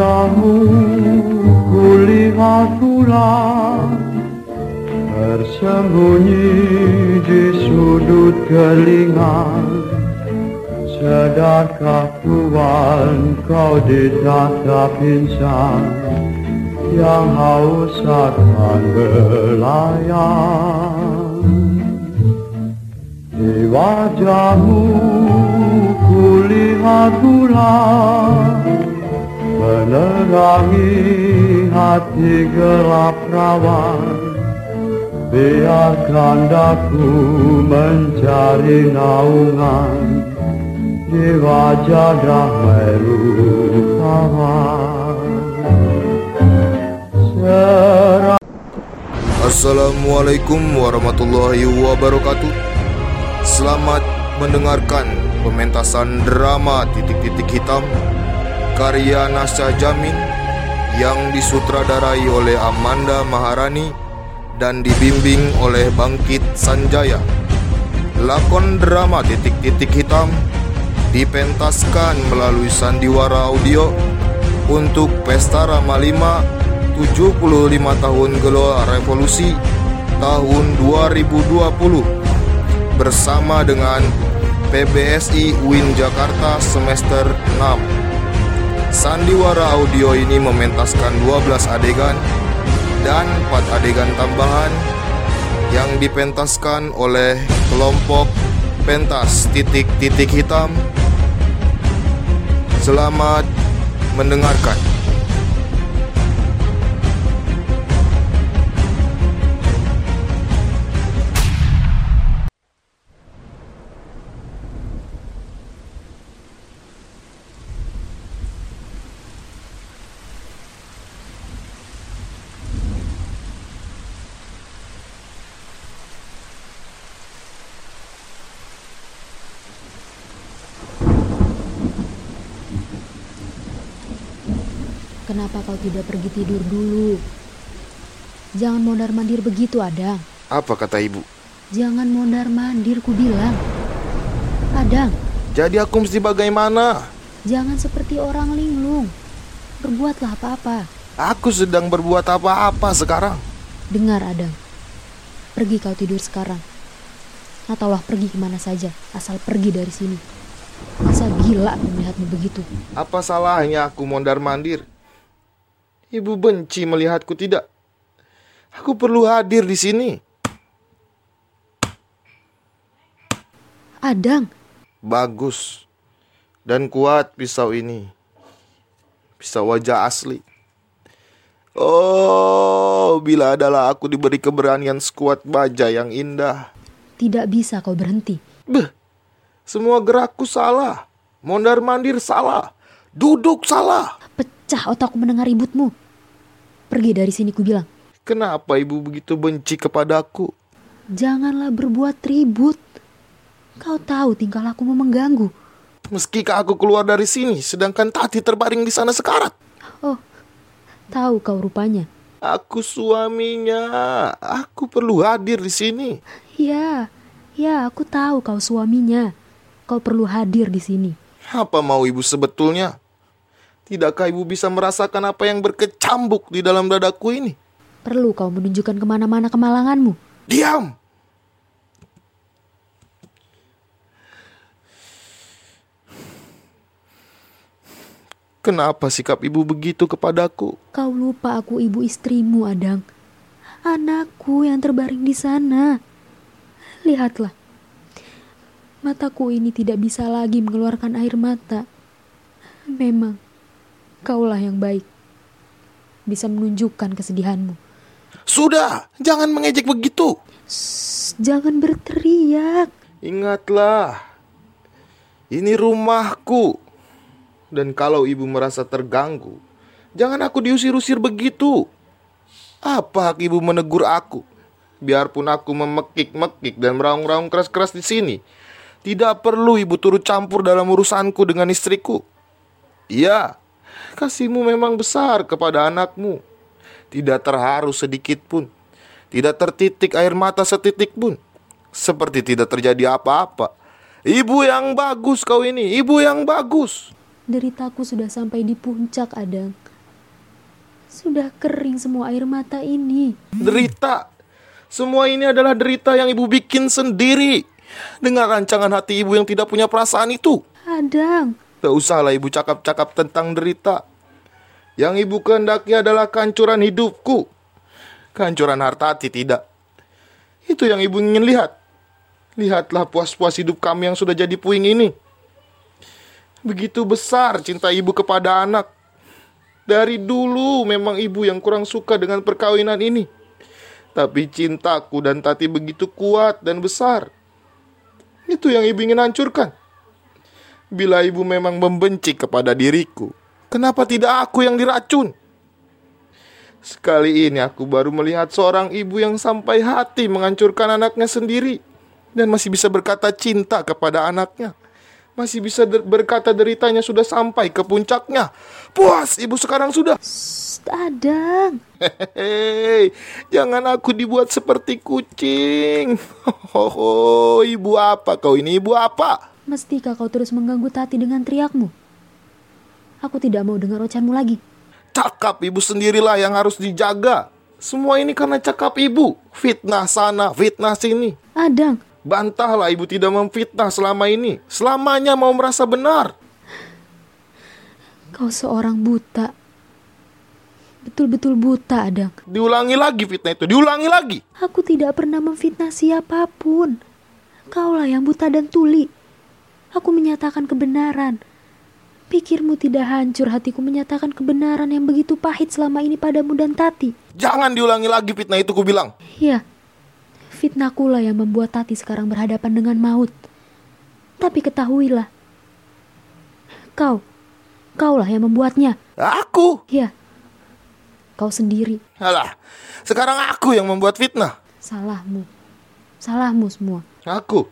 wajahmu kulihat pulang Tersembunyi di sudut kelingan Sedarkah tuan kau ditatap insan Yang haus akan belayang Di wajahmu kulihat bulan Menerangi hati gelap rawan Biarkan daku mencari naungan Di wajah rupawan Serah Assalamualaikum warahmatullahi wabarakatuh. Selamat mendengarkan pementasan drama Titik-Titik Hitam Karya Nasya Jamin Yang disutradarai oleh Amanda Maharani Dan dibimbing oleh Bangkit Sanjaya Lakon drama Titik-Titik Hitam Dipentaskan melalui sandiwara audio Untuk Pesta Rama 5 75 tahun Gelora Revolusi tahun 2020 bersama dengan PBSI Win Jakarta semester 6. Sandiwara audio ini mementaskan 12 adegan dan 4 adegan tambahan yang dipentaskan oleh kelompok pentas titik-titik hitam. Selamat mendengarkan. Tidur dulu? Jangan mondar-mandir begitu, Adang. Apa kata ibu? Jangan mondar-mandir, ku bilang. Adang, Jadi aku mesti bagaimana? jangan seperti orang linglung. Berbuatlah apa-apa. Aku sedang berbuat apa-apa sekarang. Dengar, Adang. Pergi kau tidur sekarang. Ataulah pergi ke mana saja, asal pergi dari sini. Masa gila melihatmu begitu. Apa salahnya aku mondar-mandir? Ibu benci melihatku tidak? Aku perlu hadir di sini. Adang, Bagus dan kuat pisau ini. Pisau wajah asli. Oh, bila adalah aku diberi keberanian sekuat baja yang indah. tidak bisa kau berhenti. Beh, semua gerakku salah. Mondar-mandir salah. Duduk salah. Pecah otakku mendengar ributmu. Pergi dari sini ku bilang. Kenapa ibu begitu benci kepadaku? Janganlah berbuat ribut. Kau tahu tingkah lakumu mengganggu. Meskipun aku keluar dari sini, sedangkan Tati terbaring di sana sekarat. Oh, tahu kau rupanya. Aku suaminya. Aku perlu hadir di sini. Ya, ya aku tahu kau suaminya. Kau perlu hadir di sini. Apa mau ibu sebetulnya? Tidakkah ibu bisa merasakan apa yang berkecambuk di dalam dadaku ini? Perlu kau menunjukkan ke mana-mana kemalanganmu. Diam! Kenapa sikap ibu begitu kepadaku? Kau lupa aku ibu istrimu, Adang. Anakku yang terbaring di sana. Lihatlah. Mataku ini tidak bisa lagi mengeluarkan air mata. Memang, kaulah yang baik. Bisa menunjukkan kesedihanmu. Sudah, jangan mengejek begitu. Shh, jangan berteriak. Ingatlah, ini rumahku. Dan kalau ibu merasa terganggu, jangan aku diusir-usir begitu. Apa hak ibu menegur aku? Biarpun aku memekik-mekik dan meraung-raung keras-keras di sini, tidak perlu ibu turut campur dalam urusanku dengan istriku. Iya, kasihmu memang besar kepada anakmu. Tidak terharu sedikit pun. Tidak tertitik air mata setitik pun. Seperti tidak terjadi apa-apa. Ibu yang bagus kau ini, ibu yang bagus. Deritaku sudah sampai di puncak, Adang. Sudah kering semua air mata ini. Derita. Semua ini adalah derita yang ibu bikin sendiri. Dengan rancangan hati ibu yang tidak punya perasaan itu. Adang, Tak usahlah ibu cakap-cakap tentang derita. Yang ibu kehendaki adalah kehancuran hidupku. Kehancuran harta hati tidak. Itu yang ibu ingin lihat. Lihatlah puas-puas hidup kami yang sudah jadi puing ini. Begitu besar cinta ibu kepada anak. Dari dulu memang ibu yang kurang suka dengan perkawinan ini. Tapi cintaku dan Tati begitu kuat dan besar. Itu yang ibu ingin hancurkan. Bila ibu memang membenci kepada diriku, kenapa tidak aku yang diracun? Sekali ini aku baru melihat seorang ibu yang sampai hati menghancurkan anaknya sendiri dan masih bisa berkata cinta kepada anaknya. Masih bisa der- berkata deritanya sudah sampai ke puncaknya. Puas ibu sekarang sudah. Adang. Hehehe, jangan aku dibuat seperti kucing. Hoho, ibu apa kau ini? Ibu apa? Mestikah kau terus mengganggu Tati dengan teriakmu? Aku tidak mau dengar ocehanmu lagi. Cakap ibu sendirilah yang harus dijaga. Semua ini karena cakap ibu. Fitnah sana, fitnah sini. Adang, Bantahlah ibu tidak memfitnah selama ini. Selamanya mau merasa benar. kau seorang buta. Betul-betul buta, Adang. Diulangi lagi fitnah itu, diulangi lagi. Aku tidak pernah memfitnah siapa pun. Kaulah yang buta dan tuli. Aku menyatakan kebenaran. Pikirmu tidak hancur hatiku menyatakan kebenaran yang begitu pahit selama ini padamu dan Tati. Jangan diulangi lagi fitnah itu kubilang. Ya, fitnahkulah yang membuat Tati sekarang berhadapan dengan maut. Tapi ketahuilah, kau, kaulah yang membuatnya. Aku. Ya, kau sendiri. Alah, sekarang aku yang membuat fitnah. Salahmu. Salahmu semua. Aku.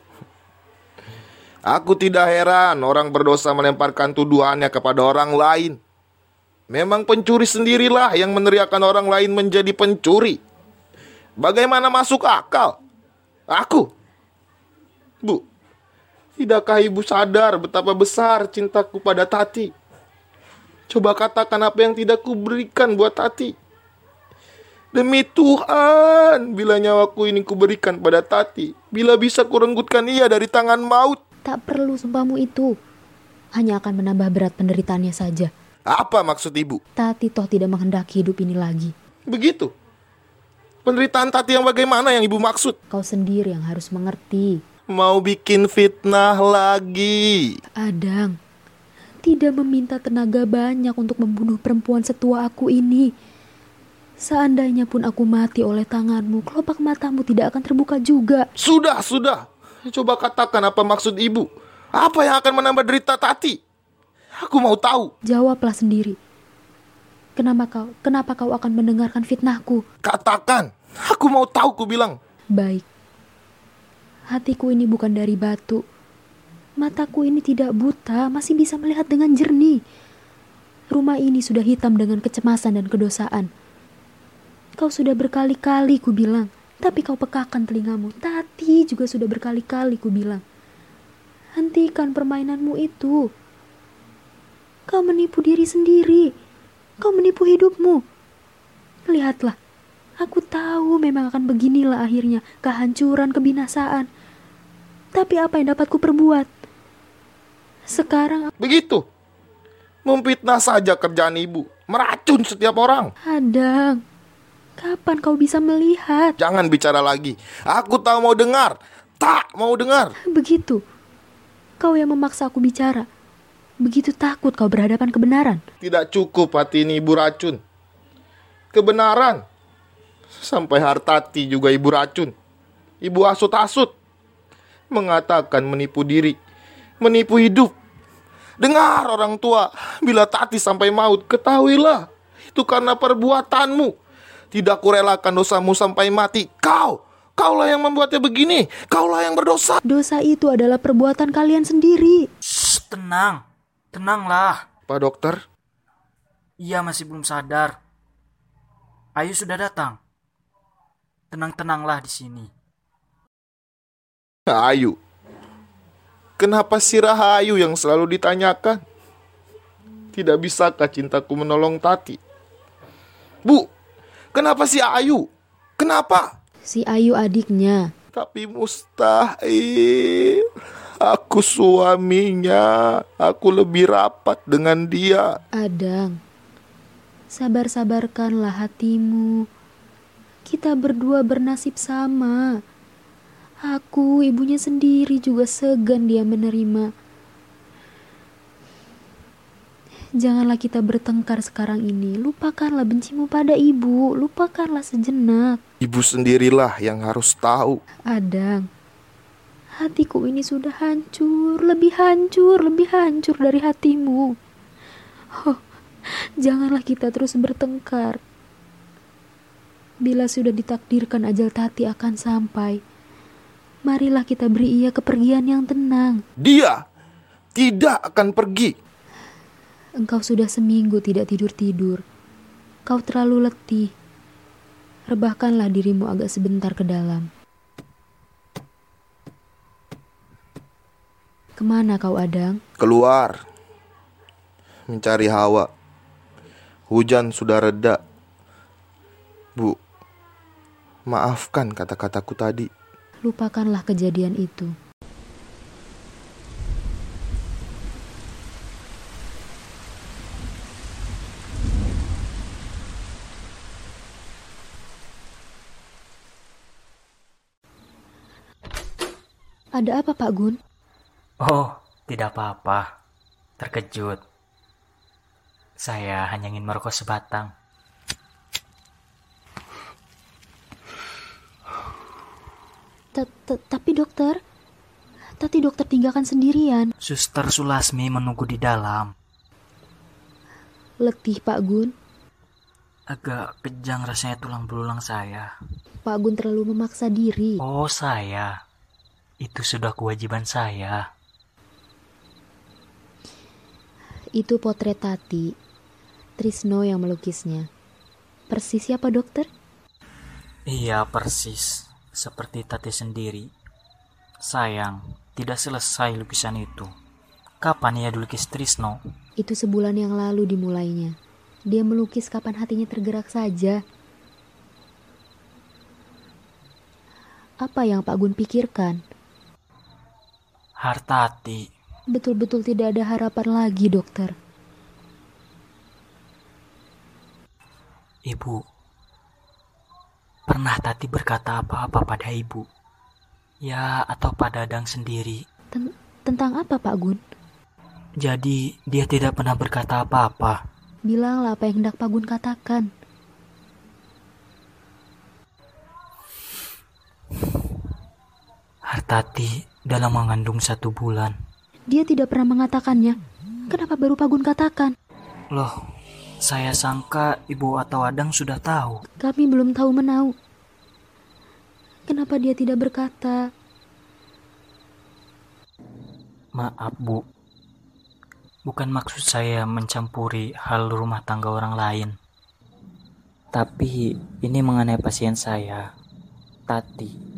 Aku tidak heran orang berdosa melemparkan tuduhannya kepada orang lain. Memang pencuri sendirilah yang meneriakan orang lain menjadi pencuri. Bagaimana masuk akal? Aku. Bu, tidakkah ibu sadar betapa besar cintaku pada Tati? Coba katakan apa yang tidak kuberikan buat Tati. Demi Tuhan, bila nyawaku ini kuberikan pada Tati, bila bisa kurenggutkan ia dari tangan maut, Tak perlu sumpahmu itu. Hanya akan menambah berat penderitaannya saja. apa maksud ibu? Tati toh tidak menghendaki hidup ini lagi. Begitu. Penderitaan Tati yang bagaimana yang ibu maksud? Kau sendiri yang harus mengerti. Mau bikin fitnah lagi. Adang, tidak meminta tenaga banyak untuk membunuh perempuan setua aku ini. Seandainya pun aku mati oleh tanganmu, kelopak matamu tidak akan terbuka juga. Sudah, sudah. Coba katakan apa maksud ibu. Apa yang akan menambah derita Tati? Aku mau tahu. Jawablah sendiri. Kenapa kau, kenapa kau akan mendengarkan fitnahku? Katakan. Aku mau tahu, ku bilang. Baik. Hatiku ini bukan dari batu. Mataku ini tidak buta, masih bisa melihat dengan jernih. Rumah ini sudah hitam dengan kecemasan dan kedosaan. Kau sudah berkali-kali ku bilang, tapi kau pekakan telingamu. Tati juga sudah berkali-kali ku bilang. Hentikan permainanmu itu. Kau menipu diri sendiri. Kau menipu hidupmu. Lihatlah, aku tahu memang akan beginilah akhirnya, kehancuran, kebinasaan. Tapi apa yang dapat ku perbuat? Sekarang Begitu. Memfitnah saja kerjaan ibu. Meracun setiap orang. Adang, kapan kau bisa melihat? Jangan bicara lagi. Aku tak mau dengar. Tak mau dengar. Begitu. Kau yang memaksa aku bicara. Begitu takut kau berhadapan kebenaran. Tidak cukup hati ini ibu racun. Kebenaran. Sampai hartati juga ibu racun. Ibu asut-asut. Mengatakan menipu diri. Menipu hidup. Dengar orang tua. Bila tati sampai maut. Ketahuilah. Itu karena perbuatanmu. Tidak kurelakan dosamu sampai mati. Kau. Kaulah yang membuatnya begini. Kaulah yang berdosa. Dosa itu adalah perbuatan kalian sendiri. Shh, tenang. Tenanglah. Pak dokter. Ia masih belum sadar. Ayu sudah datang. Tenang-tenanglah di sini. Ayu. Kenapa si Rahayu yang selalu ditanyakan? Tidak bisakah cintaku menolong Tati? Bu, kenapa si Ayu? Kenapa? Si Ayu adiknya. Tapi mustahil. Aku suaminya. Aku lebih rapat dengan dia. Adang, sabar-sabarkanlah hatimu. Kita berdua bernasib sama. Aku, ibunya sendiri juga segan dia menerima. Janganlah kita bertengkar sekarang ini. Lupakanlah bencimu pada ibu. Lupakanlah sejenak. Ibu sendirilah yang harus tahu. Adang, hatiku ini sudah hancur, lebih hancur, lebih hancur dari hatimu. Oh, janganlah kita terus bertengkar. Bila sudah ditakdirkan ajal Tati akan sampai, marilah kita beri ia kepergian yang tenang. Dia tidak akan pergi. Engkau sudah seminggu tidak tidur-tidur. Kau terlalu letih. Rebahkanlah dirimu agak sebentar ke dalam. Ke mana kau Adang? Keluar. Mencari hawa. Hujan sudah reda. Bu, maafkan kata-kataku tadi. Lupakanlah kejadian itu. Ada apa Pak Gun? Oh, tidak apa-apa. Terkejut. Saya hanya ingin merokok sebatang. Ta- ta- Tapi dokter, tadi dokter tinggalkan sendirian. Suster Sulasmi menunggu di dalam. Letih Pak Gun. Agak kejang rasanya tulang belulang saya. Pak Gun terlalu memaksa diri. Oh, saya. Itu sudah kewajiban saya. Itu potret Tati. Trisno yang melukisnya. Persis siapa dokter? Iya, persis. Seperti Tati sendiri. Sayang, tidak selesai lukisan itu. Kapan ia dilukis Trisno? Itu sebulan yang lalu dimulainya. Dia melukis kapan hatinya tergerak saja. Apa yang Pak Gun pikirkan? Hartati. Betul-betul tidak ada harapan lagi, dokter. Ibu, pernah Tati berkata apa-apa pada ibu? Ya, atau pada Dang sendiri. Ten- tentang apa, Pak Gun? Jadi, dia tidak pernah berkata apa-apa. Bilanglah apa yang hendak Pak Gun katakan. Hartati dalam mengandung satu bulan. Dia tidak pernah mengatakannya. Kenapa baru Pak Gun katakan? Loh, saya sangka ibu atau Adang sudah tahu. Kami belum tahu menau. Kenapa dia tidak berkata? Maaf, Bu. Bukan maksud saya mencampuri hal rumah tangga orang lain. Tapi ini mengenai pasien saya, Tati.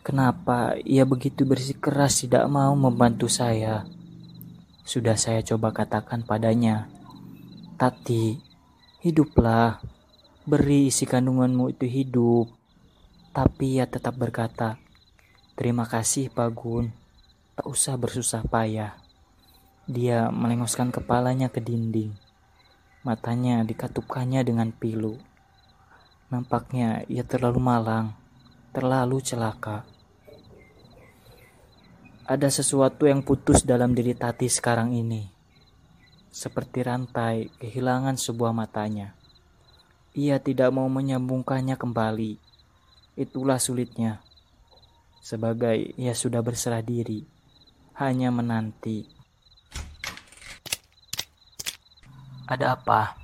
Kenapa ia begitu bersikeras tidak mau membantu saya? Sudah saya coba katakan padanya, Tati, hiduplah, beri isi kandunganmu itu hidup. Tapi ia tetap berkata, terima kasih Pak Gun, tak usah bersusah payah. Dia melengoskan kepalanya ke dinding. Matanya dikatupkannya dengan pilu. Nampaknya ia terlalu malang, terlalu celaka. Ada sesuatu yang putus dalam diri Tati sekarang ini. Seperti rantai kehilangan sebuah matanya. Ia tidak mau menyambungkannya kembali. Itulah sulitnya. Sebagai ia sudah berserah diri, hanya menanti. Ada apa?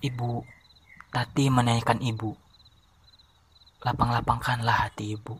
Ibu, Tati menanyakan ibu. Lapang-lapangkanlah hati ibu.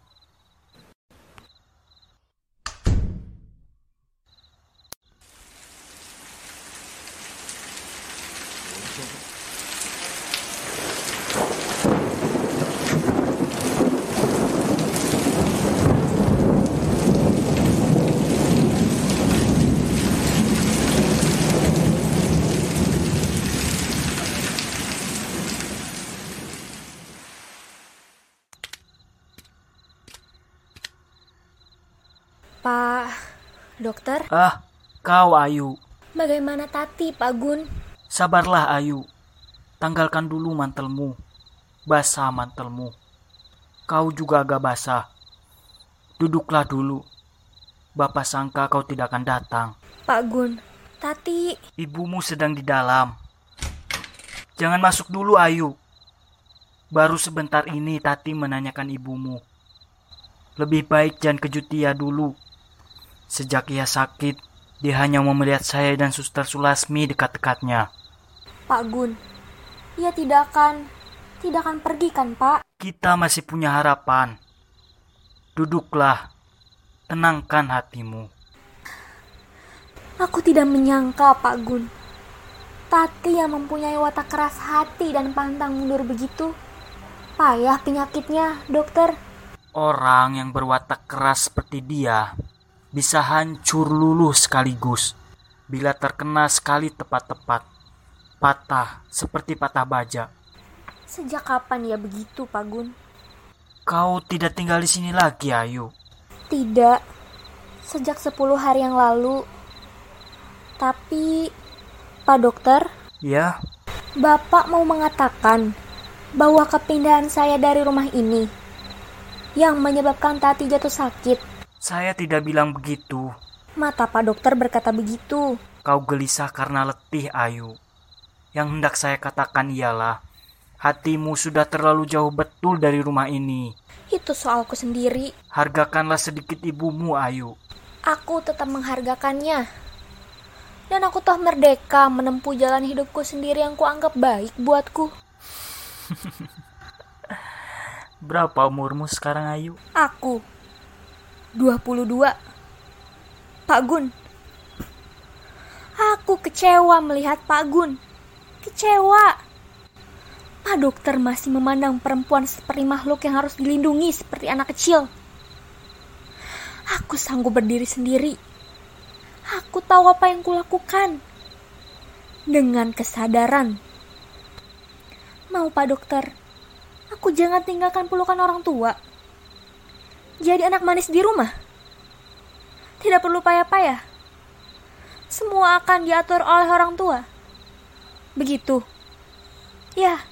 Pak, dokter, Ah, kau Ayu. bagaimana Tati, Pak Gun? Sabarlah Ayu. Tanggalkan dulu mantelmu. Basah mantelmu. Kau juga agak basah. Duduklah dulu. Bapak sangka kau tidak akan datang. Pak Gun, Tati, Ibumu sedang di dalam. Jangan masuk dulu, Ayu. Baru sebentar ini Tati menanyakan ibumu. Lebih baik jangan kejut dia dulu. Sejak ia sakit, dia hanya mau melihat saya dan suster Sulasmi dekat-dekatnya. Pak Gun, ia tidak akan, tidak akan pergi kan, Pak? Kita masih punya harapan. Duduklah. Tenangkan hatimu. Aku tidak menyangka, Pak Gun. Tati yang mempunyai watak keras hati dan pantang mundur begitu. Payah penyakitnya, dokter. Orang yang berwatak keras seperti dia bisa hancur luluh sekaligus bila terkena sekali tepat-tepat. Patah seperti patah baja. Sejak kapan ya begitu, Pak Gun? Kau tidak tinggal di sini lagi, Ayu. Tidak. Sejak 10 hari yang lalu. Tapi, Pak Dokter, Ya, Bapak mau mengatakan bahwa kepindahan saya dari rumah ini yang menyebabkan Tati jatuh sakit. Saya tidak bilang begitu. Mata Pak Dokter berkata begitu. Kau gelisah karena letih, Ayu. Yang hendak saya katakan ialah hatimu sudah terlalu jauh betul dari rumah ini. Itu soalku sendiri. Hargakanlah sedikit ibumu, Ayu. Aku tetap menghargakannya. Dan aku toh merdeka menempuh jalan hidupku sendiri yang kuanggap baik buatku. Berapa umurmu sekarang, Ayu? Aku 22. Pak Gun. Aku kecewa melihat Pak Gun. Kecewa. Pak dokter masih memandang perempuan seperti makhluk yang harus dilindungi seperti anak kecil. Aku sanggup berdiri sendiri. Aku tahu apa yang kulakukan. Dengan kesadaran. Mau Pak dokter, aku jangan tinggalkan pelukan orang tua jadi anak manis di rumah. Tidak perlu payah-payah. Semua akan diatur oleh orang tua. Begitu. Ya,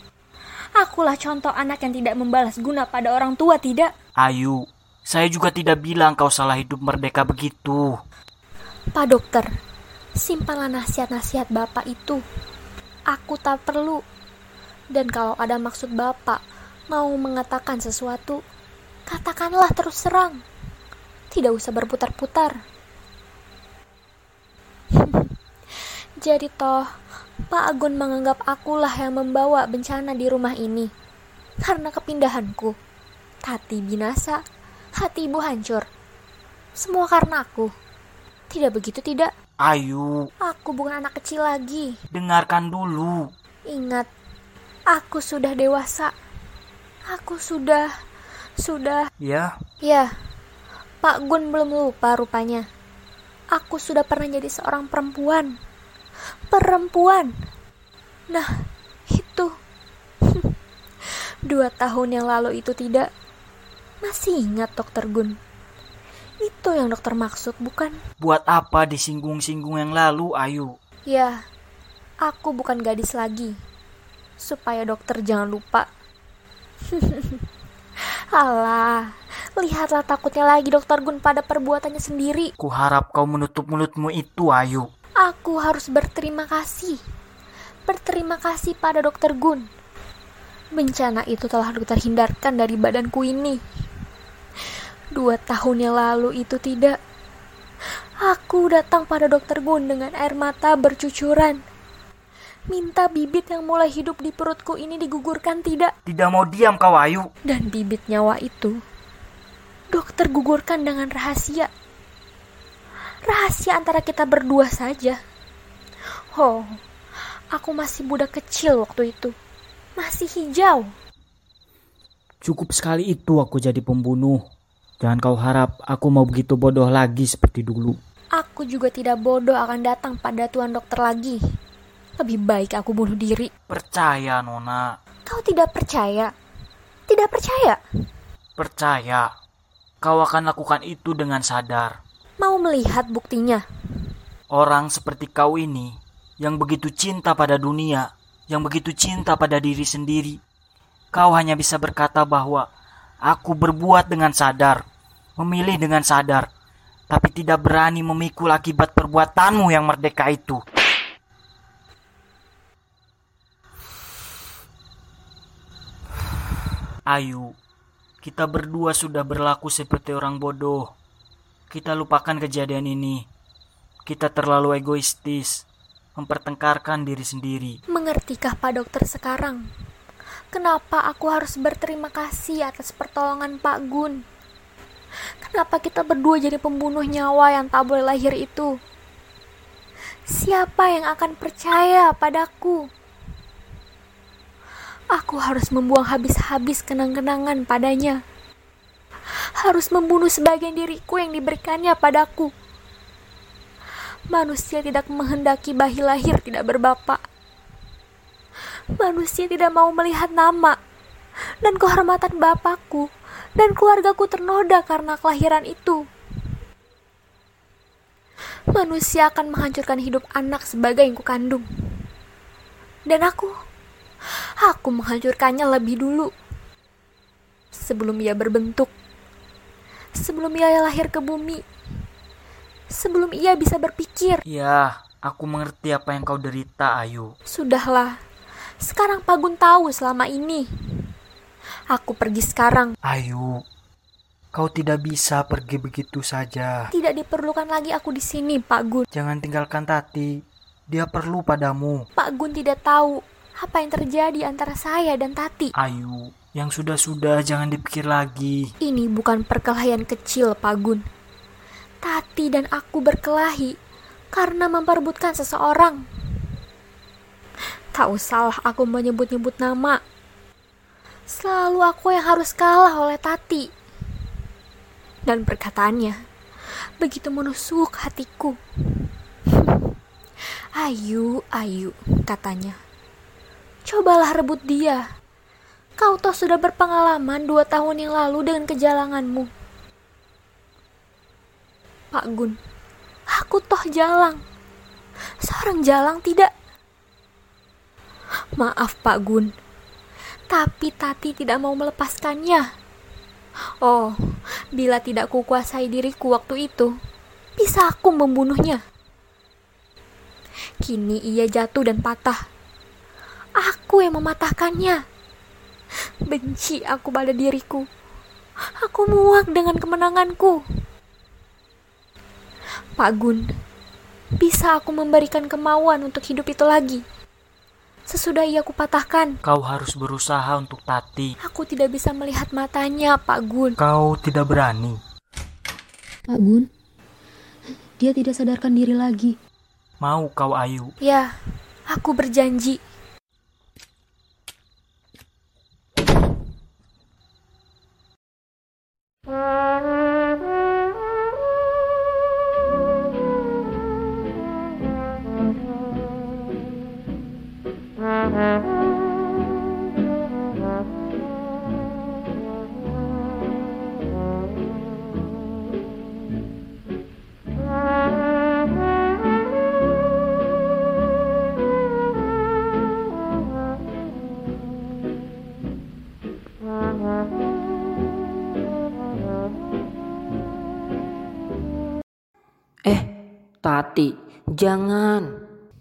akulah contoh anak yang tidak membalas guna pada orang tua, tidak? Ayu, saya juga tidak bilang kau salah hidup merdeka begitu. Pak dokter, simpanlah nasihat-nasihat Bapak itu. Aku tak perlu. Dan kalau ada maksud Bapak mau mengatakan sesuatu, katakanlah terus serang. Tidak usah berputar-putar. Jadi toh, Pak Agun menganggap akulah yang membawa bencana di rumah ini. Karena kepindahanku. Tati binasa, hati ibu hancur. Semua karena aku. Tidak begitu tidak? Ayu, Aku bukan anak kecil lagi. dengarkan dulu. Ingat, aku sudah dewasa. Aku sudah, sudah, Ya, ya. Pak Gun belum lupa rupanya. Aku sudah pernah jadi seorang perempuan. Perempuan. Nah, itu. Dua tahun yang lalu itu tidak. Masih ingat dokter Gun. Itu yang dokter maksud, bukan? buat apa disinggung-singgung yang lalu, Ayu? Ya, aku bukan gadis lagi. Supaya dokter jangan lupa. Alah, lihatlah takutnya lagi dokter Gun pada perbuatannya sendiri. Ku harap kau menutup mulutmu itu, Ayu. Aku harus berterima kasih. Berterima kasih pada dokter Gun. Bencana itu telah dokter hindarkan dari badanku ini. Dua tahun yang lalu itu tidak. Aku datang pada dokter Gun dengan air mata bercucuran. Minta bibit yang mulai hidup di perutku ini digugurkan tidak. Tidak mau diam kau, Ayu. Dan bibit nyawa itu, dokter gugurkan dengan rahasia. Rahasia antara kita berdua saja. Oh, aku masih budak kecil waktu itu. Masih hijau. Cukup sekali itu aku jadi pembunuh. Jangan kau harap aku mau begitu bodoh lagi seperti dulu. Aku juga tidak bodoh akan datang pada tuan dokter lagi. Lebih baik aku bunuh diri. Percaya, Nona. Kau tidak percaya? Tidak percaya? Percaya. Kau akan lakukan itu dengan sadar. Mau melihat buktinya? Orang seperti kau ini yang begitu cinta pada dunia, yang begitu cinta pada diri sendiri, kau hanya bisa berkata bahwa aku berbuat dengan sadar, memilih dengan sadar, tapi tidak berani memikul akibat perbuatanmu yang merdeka itu. Ayu, kita berdua sudah berlaku seperti orang bodoh. Kita lupakan kejadian ini. Kita terlalu egoistis, mempertengkarkan diri sendiri. Mengertikah Pak Dokter sekarang? Kenapa aku harus berterima kasih atas pertolongan Pak Gun? Kenapa kita berdua jadi pembunuh nyawa yang tak boleh lahir itu? Siapa yang akan percaya padaku? Aku harus membuang habis-habis kenang-kenangan padanya. Harus membunuh sebagian diriku yang diberikannya padaku. Manusia tidak menghendaki bayi lahir tidak berbapak. Manusia tidak mau melihat nama dan kehormatan bapakku dan keluargaku ternoda karena kelahiran itu. Manusia akan menghancurkan hidup anak sebagai yang kukandung. Dan aku, aku menghancurkannya lebih dulu. Sebelum ia berbentuk. Sebelum ia lahir ke bumi. Sebelum ia bisa berpikir. Ya, aku mengerti apa yang kau derita, Ayu. Sudahlah. Sekarang Pak Gun tahu selama ini. Aku pergi sekarang. Ayu, kau tidak bisa pergi begitu saja. Tidak diperlukan lagi aku di sini, Pak Gun. Jangan tinggalkan Tati. Dia perlu padamu. Pak Gun tidak tahu apa yang terjadi antara saya dan Tati. Ayu, yang sudah-sudah jangan dipikir lagi. Ini bukan perkelahian kecil, Pak Gun. Tati dan aku berkelahi karena memperebutkan seseorang. Tak usahlah aku menyebut-nyebut nama. Selalu aku yang harus kalah oleh Tati. Dan perkataannya begitu menusuk hatiku. Ayu, ayu, katanya. Cobalah rebut dia. Kau toh sudah berpengalaman dua tahun yang lalu dengan kejalanganmu. Pak Gun, aku toh jalang. Seorang jalang tidak. Maaf Pak Gun, tapi Tati tidak mau melepaskannya. Oh, bila tidak kukuasai diriku waktu itu, bisa aku membunuhnya. Kini ia jatuh dan patah. Aku yang mematahkannya. Benci aku pada diriku. Aku muak dengan kemenanganku. Pak Gun, bisa aku memberikan kemauan untuk hidup itu lagi? Sesudah ia kupatahkan, Kau harus berusaha untuk Tati. aku tidak bisa melihat matanya, Pak Gun. Kau tidak berani. Pak Gun, dia tidak sadarkan diri lagi. Mau kau Ayu. Ya, aku berjanji. Eh, Tati, jangan.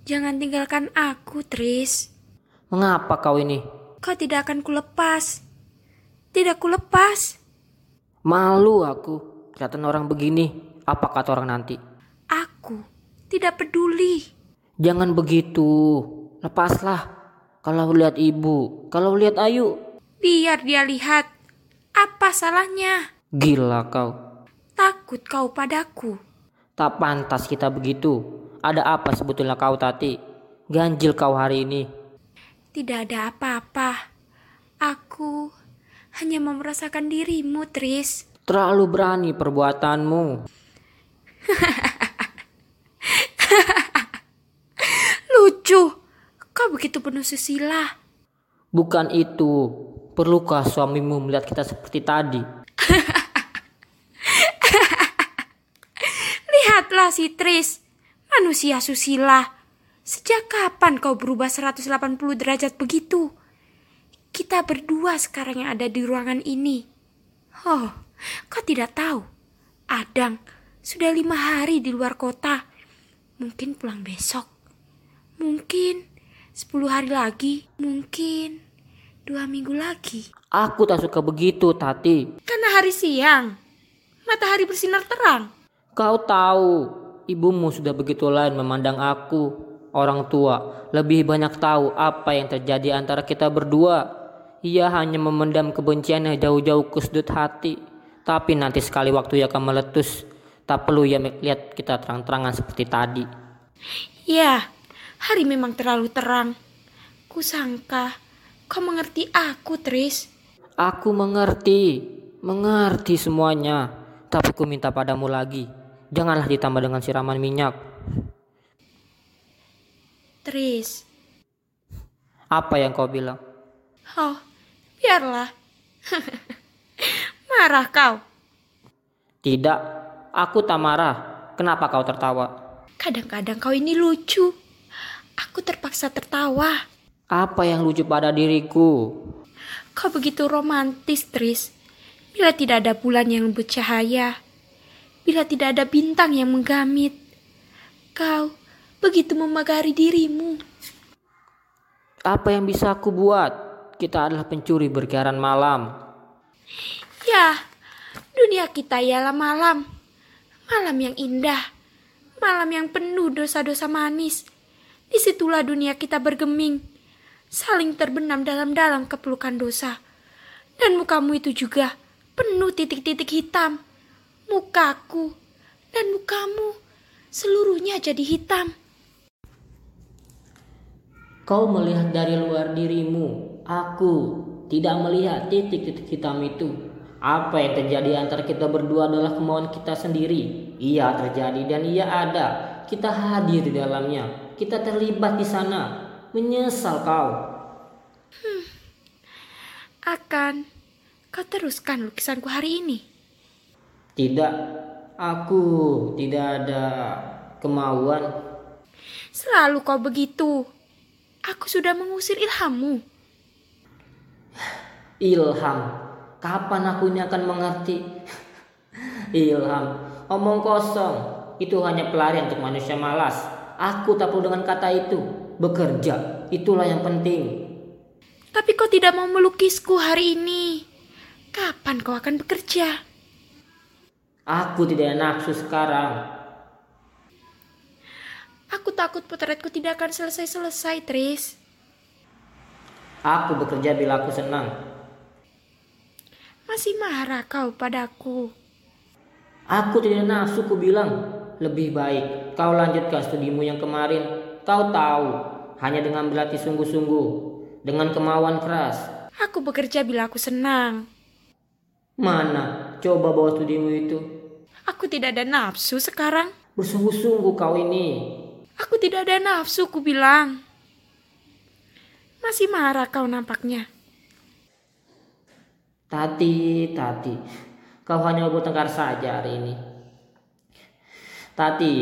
Jangan tinggalkan aku, Tris. Mengapa kau ini? Kau tidak akan kulepas. Tidak kulepas. Malu aku. Kelihatan orang begini. Apa kata orang nanti? Aku tidak peduli. Jangan begitu. Lepaslah. Kalau lihat ibu, kalau lihat Ayu, Biar dia lihat. Apa salahnya? gila kau. Takut kau padaku. Tak pantas kita begitu. Ada apa sebetulnya kau Tati? Ganjil kau hari ini. Tidak ada apa-apa. Aku hanya mau merasakan dirimu, Tris. Terlalu berani perbuatanmu. Lucu. Kau begitu penuh susila. Bukan itu. Perlukah suamimu melihat kita seperti tadi? Lihatlah si Tris, manusia susila. Sejak kapan kau berubah 180 derajat begitu? Kita berdua sekarang yang ada di ruangan ini. Oh, kau tidak tahu. Adang sudah lima hari di luar kota. Mungkin pulang besok. Mungkin sepuluh hari lagi. Mungkin dua minggu lagi. Aku tak suka begitu, Tati. Karena hari siang, matahari bersinar terang. Kau tahu, ibumu sudah begitu lain memandang aku. Orang tua lebih banyak tahu apa yang terjadi antara kita berdua. Ia hanya memendam kebenciannya jauh-jauh ke sudut hati. Tapi nanti sekali waktu ia akan meletus. Tak perlu ia melihat kita terang-terangan seperti tadi. Ya, hari memang terlalu terang. Kusangka kau mengerti aku, Tris. Aku mengerti, mengerti semuanya. Tapi ku minta padamu lagi, janganlah ditambah dengan siraman minyak. Tris. Apa yang kau bilang? Oh, biarlah. Marah kau. Tidak, aku tak marah. Kenapa kau tertawa? Kadang-kadang kau ini lucu. Aku terpaksa tertawa. Apa yang lucu pada diriku? Kau begitu romantis, Tris. Bila tidak ada bulan yang bercahaya, bila tidak ada bintang yang menggamit, kau begitu memagari dirimu. Apa yang bisa aku buat? Kita adalah pencuri berkeliaran malam. Ya, dunia kita ialah malam. Malam yang indah. Malam yang penuh dosa-dosa manis. Di situlah dunia kita bergeming. Saling terbenam dalam-dalam kepelukan dosa. Dan mukamu itu juga penuh titik-titik hitam. Mukaku dan mukamu seluruhnya jadi hitam. Kau melihat dari luar dirimu. Aku tidak melihat titik-titik hitam itu. Apa yang terjadi antara kita berdua adalah kemauan kita sendiri. Ia terjadi dan ia ada. Kita hadir di dalamnya. Kita terlibat di sana. Menyesal kau. Akan kau teruskan lukisanku hari ini? Tidak, aku tidak ada kemauan. Selalu kau begitu. Aku sudah mengusir ilhammu. Ilham, kapan aku ini akan mengerti? Ilham, omong kosong. Itu hanya pelarian untuk manusia malas. Aku tak perlu dengan kata itu. Bekerja, itulah yang penting. Tapi kau tidak mau melukisku hari ini. Kapan kau akan bekerja? Aku tidak nafsu sekarang. Aku takut potretku tidak akan selesai-selesai, Tris. Aku bekerja bila aku senang. Masih marah kau padaku. Aku tidak nafsu ku bilang. Lebih baik kau lanjutkan studimu yang kemarin. Kau tahu, hanya dengan berlatih sungguh-sungguh, dengan kemauan keras. Aku bekerja bila aku senang. Mana? Coba bawa studimu itu. Aku tidak ada nafsu sekarang. Bersungguh-sungguh kau ini. Aku tidak ada nafsu, ku bilang. Masih marah kau nampaknya. Tati, Tati, kau hanya bertengkar saja hari ini. Tati,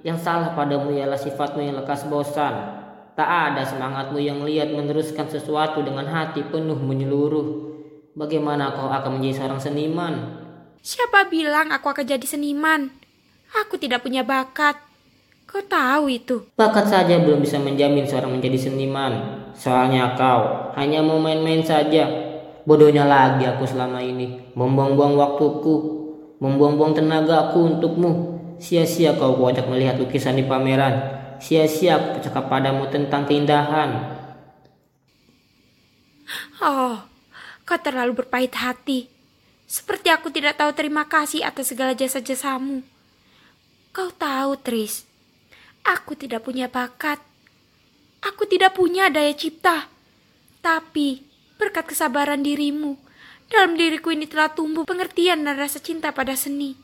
yang salah padamu ialah sifatmu yang lekas bosan. Tak ada semangatmu yang lihat meneruskan sesuatu dengan hati penuh menyeluruh. Bagaimana kau akan menjadi seorang seniman? Siapa bilang aku akan jadi seniman? Aku tidak punya bakat. Kau tahu itu. Bakat saja belum bisa menjamin seorang menjadi seniman. Soalnya kau hanya mau main-main saja. Bodohnya lagi aku selama ini. Membuang-buang waktuku. Membuang-buang tenagaku untukmu. Sia-sia kau kuajak melihat lukisan di pameran. Sia-sia aku bercakap padamu tentang keindahan. Oh, kau terlalu berpahit hati. Seperti aku tidak tahu terima kasih atas segala jasa-jasamu. Kau tahu, Tris. Aku tidak punya bakat. Aku tidak punya daya cipta. Tapi, berkat kesabaran dirimu, dalam diriku ini telah tumbuh pengertian dan rasa cinta pada seni.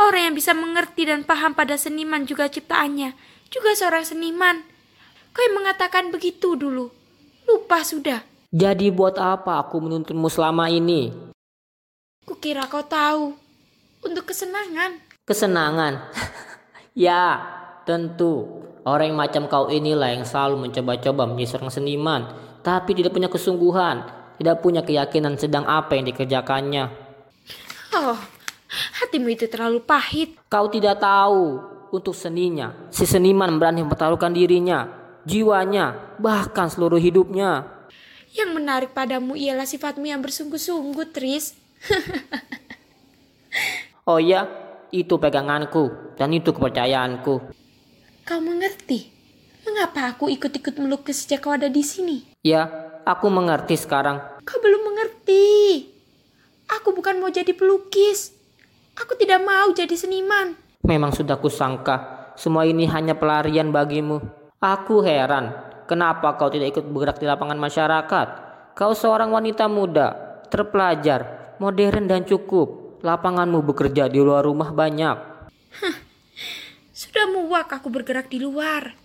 Orang yang bisa mengerti dan paham pada seniman juga ciptaannya, juga seorang seniman. Kau yang mengatakan begitu dulu. Lupa sudah. Jadi buat apa aku menuntunmu selama ini? Kukira kau tahu. Untuk kesenangan. Kesenangan. Ya, tentu. Orang yang macam kau inilah yang selalu mencoba-coba menjadi seorang seniman, tapi tidak punya kesungguhan, tidak punya keyakinan sedang apa yang dikerjakannya. Oh, hatimu itu terlalu pahit. Kau tidak tahu, untuk seninya, si seniman berani mempertaruhkan dirinya, jiwanya, bahkan seluruh hidupnya. Yang menarik padamu ialah sifatmu yang bersungguh-sungguh, Tris. Oh ya, itu peganganku dan itu kepercayaanku. Kau mengerti mengapa aku ikut-ikut melukis sejak kau ada di sini? Ya, aku mengerti sekarang. Kau belum mengerti. Aku bukan mau jadi pelukis. Aku tidak mau jadi seniman. Memang sudah kusangka, semua ini hanya pelarian bagimu. Aku heran, kenapa kau tidak ikut bergerak di lapangan masyarakat? Kau seorang wanita muda, terpelajar, modern dan cukup. Lapanganmu bekerja di luar rumah banyak. Sudah muak aku bergerak di luar.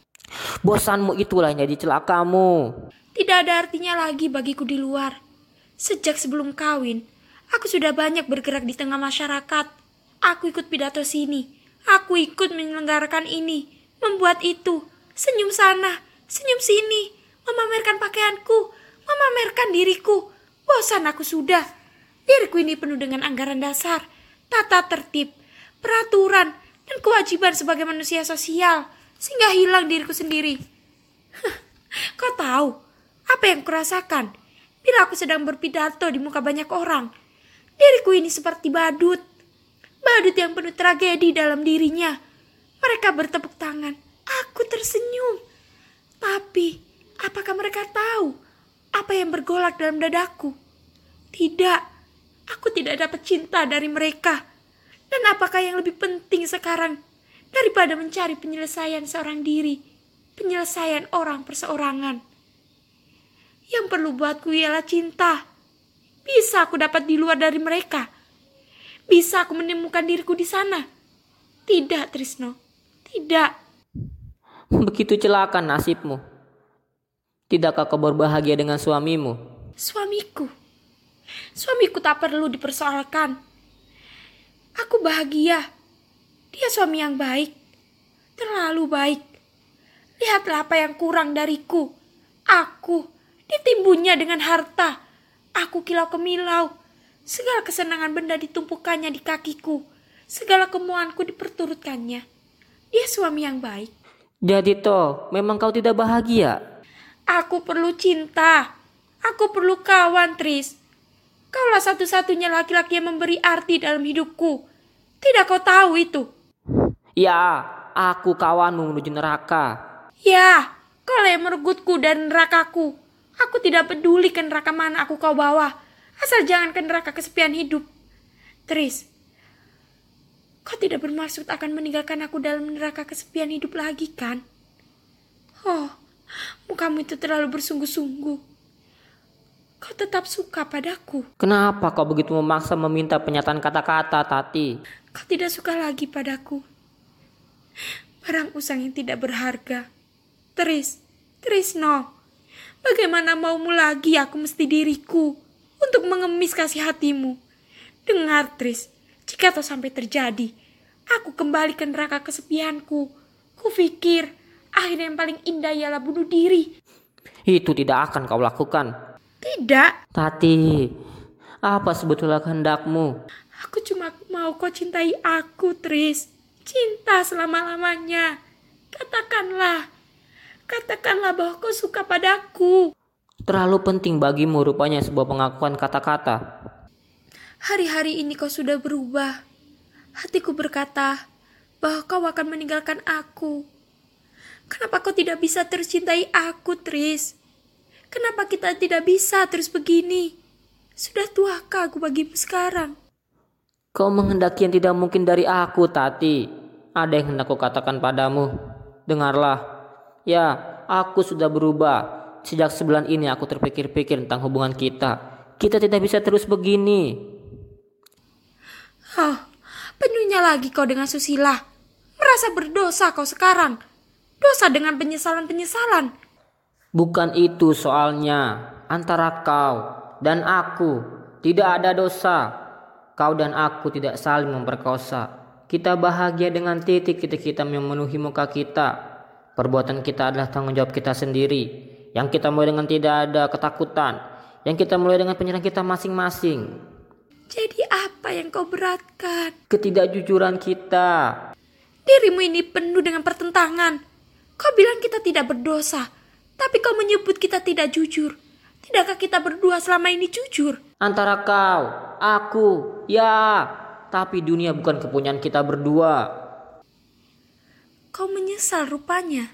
Bosanmu itulah yang jadi celakamu. Tidak ada artinya lagi bagiku di luar. Sejak sebelum kawin, aku sudah banyak bergerak di tengah masyarakat. Aku ikut pidato sini. Aku ikut menyelenggarakan ini, membuat itu, senyum sana, senyum sini, memamerkan pakaianku, memamerkan diriku. Bosan aku sudah. Diriku ini penuh dengan anggaran dasar, tata tertib, peraturan, dan kewajiban sebagai manusia sosial, sehingga hilang diriku sendiri. Kau tahu apa yang kurasakan bila aku sedang berpidato di muka banyak orang? Diriku ini seperti badut. Badut yang penuh tragedi dalam dirinya. Mereka bertepuk tangan. Aku tersenyum. Tapi, apakah mereka tahu apa yang bergolak dalam dadaku? Tidak, aku tidak dapat cinta dari mereka. Dan apakah yang lebih penting sekarang daripada mencari penyelesaian seorang diri, penyelesaian orang perseorangan? Yang perlu buatku ialah cinta. Bisa aku dapat di luar dari mereka. Bisa aku menemukan diriku di sana. Tidak, Trisno. Tidak. Begitu celaka nasibmu. Tidakkah kau berbahagia dengan suamimu? Suamiku. Suamiku tak perlu dipersoalkan. Aku bahagia. Dia suami yang baik. Terlalu baik. Lihatlah apa yang kurang dariku. Aku ditimbunnya dengan harta. Aku kilau kemilau. Segala kesenangan benda ditumpukannya di kakiku. Segala kemuanku diperturutkannya. Dia suami yang baik. Jadi toh, memang kau tidak bahagia? Aku perlu cinta. Aku perlu kawan, Tris. Kaulah satu-satunya laki-laki yang memberi arti dalam hidupku. Tidak kau tahu itu? Ya, aku kawanmu menuju neraka. Ya, kau yang meregutku dari nerakaku. Aku tidak peduli ke neraka mana aku kau bawa. Asal jangan ke neraka kesepian hidup. Tris, kau tidak bermaksud akan meninggalkan aku dalam neraka kesepian hidup lagi kan? Oh, mukamu itu terlalu bersungguh-sungguh. Kau tetap suka padaku. Kenapa kau begitu memaksa meminta penyataan kata-kata, Tati? Kau tidak suka lagi padaku. Barang usang yang tidak berharga. Tris, Trisno, bagaimana maumu lagi aku mesti diriku untuk mengemis kasih hatimu? Dengar, Tris, jika itu sampai terjadi, aku kembali ke neraka kesepianku. Kupikir, akhir yang paling indah ialah bunuh diri. Itu tidak akan kau lakukan. Tidak, Tati, apa sebetulnya kehendakmu? aku cuma mau kau cintai aku, Tris. Cinta selama-lamanya. Katakanlah, katakanlah bahwa kau suka padaku. Terlalu penting bagimu rupanya sebuah pengakuan kata-kata. Hari-hari ini kau sudah berubah. Hatiku berkata bahwa kau akan meninggalkan aku. Kenapa kau tidak bisa tercintai aku, Tris? Kenapa kita tidak bisa terus begini? Sudah tuakah aku bagimu sekarang? Kau menghendaki yang tidak mungkin dari aku, Tati. Ada yang hendak ku katakan padamu. Dengarlah. Ya, aku sudah berubah. Sejak sebulan ini aku terpikir-pikir tentang hubungan kita. Kita tidak bisa terus begini. Oh, penuhnya lagi kau dengan susila. Merasa berdosa kau sekarang. Dosa dengan penyesalan-penyesalan. Bukan itu soalnya. Antara kau dan aku tidak ada dosa. Kau dan aku tidak saling memperkosa. Kita bahagia dengan titik-titik hitam yang memenuhi muka kita. Perbuatan kita adalah tanggung jawab kita sendiri. Yang kita mulai dengan tidak ada ketakutan. Yang kita mulai dengan penyerang kita masing-masing. Jadi apa yang kau beratkan? Ketidakjujuran kita. Dirimu ini penuh dengan pertentangan. Kau bilang kita tidak berdosa, tapi kau menyebut kita tidak jujur. Tidakkah kita berdua selama ini jujur? Antara kau, aku, ya. Tapi dunia bukan kepunyaan kita berdua. Kau menyesal rupanya.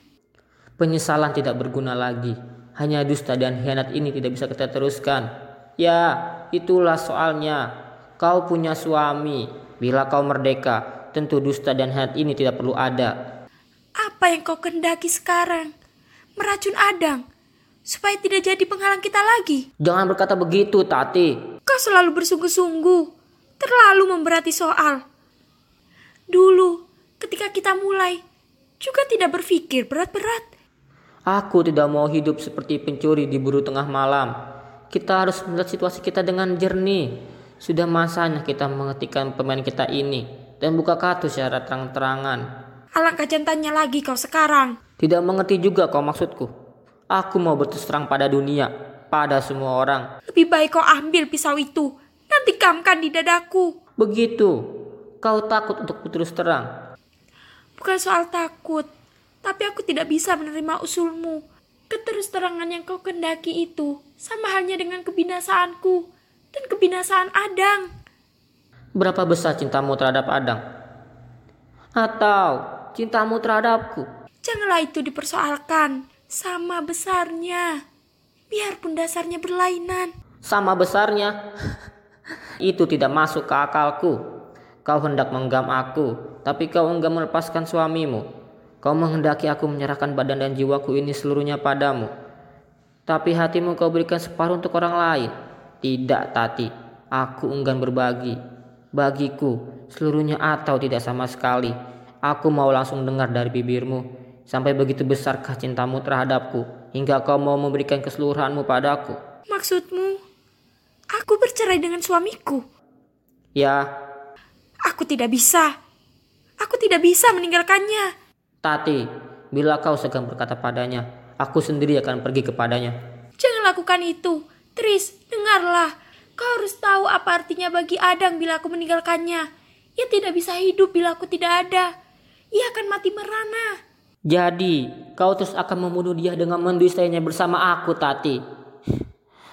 Penyesalan tidak berguna lagi. Hanya dusta dan hianat ini tidak bisa kita teruskan. Ya, itulah soalnya. Kau punya suami. Bila kau merdeka, tentu dusta dan hianat ini tidak perlu ada. Apa yang kau kendaki sekarang? Meracun Adang, supaya tidak jadi penghalang kita lagi. Jangan berkata begitu, Tati. Kau selalu bersungguh-sungguh, terlalu memberati soal. Dulu, ketika kita mulai, juga tidak berpikir berat-berat. Aku tidak mau hidup seperti pencuri di buru tengah malam. Kita harus melihat situasi kita dengan jernih. Sudah masanya kita menghentikan pemain kita ini dan buka kartu secara terang-terangan. Alangkah jantannya lagi kau sekarang. Tidak mengerti juga kau maksudku. Aku mau berterus terang pada dunia, pada semua orang. Lebih baik kau ambil pisau itu dan tikamkan di dadaku. Begitu. Kau takut untuk berterus terang. Bukan soal takut, tapi aku tidak bisa menerima usulmu. Keterus terangan yang kau kendaki itu sama halnya dengan kebinasaanku dan kebinasaan Adang. Berapa besar cintamu terhadap Adang? Atau cintamu terhadapku? Janganlah itu dipersoalkan. Sama besarnya. Biarpun dasarnya berlainan. Sama besarnya? itu tidak masuk ke akalku. Kau hendak menggam aku, tapi kau enggak melepaskan suamimu. Kau menghendaki aku menyerahkan badan dan jiwaku ini seluruhnya padamu. Tapi hatimu kau berikan separuh untuk orang lain. Tidak, Tati. Aku enggan berbagi. Bagiku, seluruhnya atau tidak sama sekali. Aku mau langsung dengar dari bibirmu. Sampai begitu besarkah cintamu terhadapku, hingga kau mau memberikan keseluruhanmu padaku. Maksudmu, aku bercerai dengan suamiku? Ya, Aku tidak bisa. Aku tidak bisa meninggalkannya. Tati, bila kau segan berkata padanya, aku sendiri akan pergi kepadanya. Jangan lakukan itu. Tris, dengarlah. Kau harus tahu apa artinya bagi Adang bila aku meninggalkannya. Ia tidak bisa hidup bila aku tidak ada. Ia akan mati merana. Jadi, kau terus akan membunuh dia dengan mendustainya bersama aku, Tati.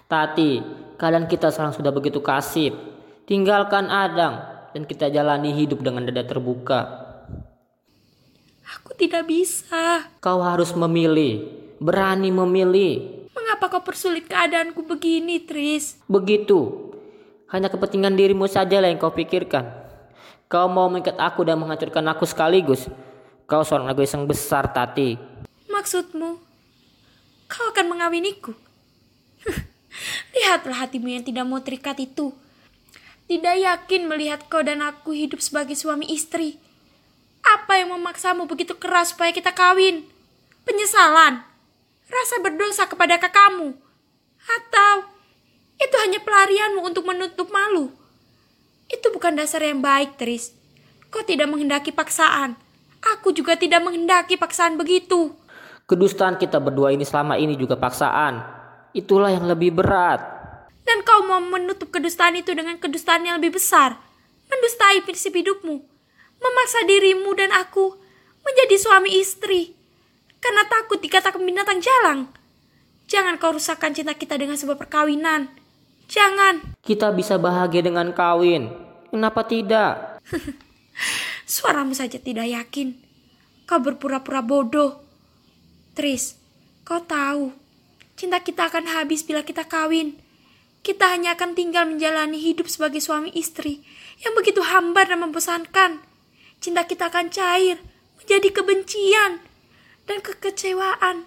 Tati, keadaan kita sekarang sudah begitu kasip. Tinggalkan Adang dan kita jalani hidup dengan dada terbuka. Aku tidak bisa. Kau harus memilih, berani memilih. Mengapa kau persulit keadaanku begini, Tris? Begitu. Hanya kepentingan dirimu saja lah yang kau pikirkan. Kau mau mengikat aku dan menghancurkan aku sekaligus. Kau seorang yang besar, Tati. Maksudmu, kau akan mengawiniku? Lihatlah hatimu yang tidak mau terikat itu. Tidak yakin melihat kau dan aku hidup sebagai suami istri. Apa yang memaksamu begitu keras supaya kita kawin? Penyesalan? Rasa berdosa kepada kakakmu? Atau itu hanya pelarianmu untuk menutup malu? Itu bukan dasar yang baik, Tris. Kau tidak menghendaki paksaan. Aku juga tidak menghendaki paksaan begitu. Kedustaan kita berdua ini selama ini juga paksaan. Itulah yang lebih berat. Dan kau mau menutup kedustaan itu dengan kedustaan yang lebih besar. Mendustai prinsip hidupmu. Memaksa dirimu dan aku menjadi suami istri. Karena takut dikatakan binatang jalang. Jangan kau rusakkan cinta kita dengan sebuah perkawinan. Jangan. Kita bisa bahagia dengan kawin. Kenapa tidak? Suaramu saja tidak yakin. Kau berpura-pura bodoh. Tris, kau tahu. Cinta kita akan habis bila kita kawin. Kita hanya akan tinggal menjalani hidup sebagai suami istri yang begitu hambar dan membosankan. Cinta kita akan cair, menjadi kebencian dan kekecewaan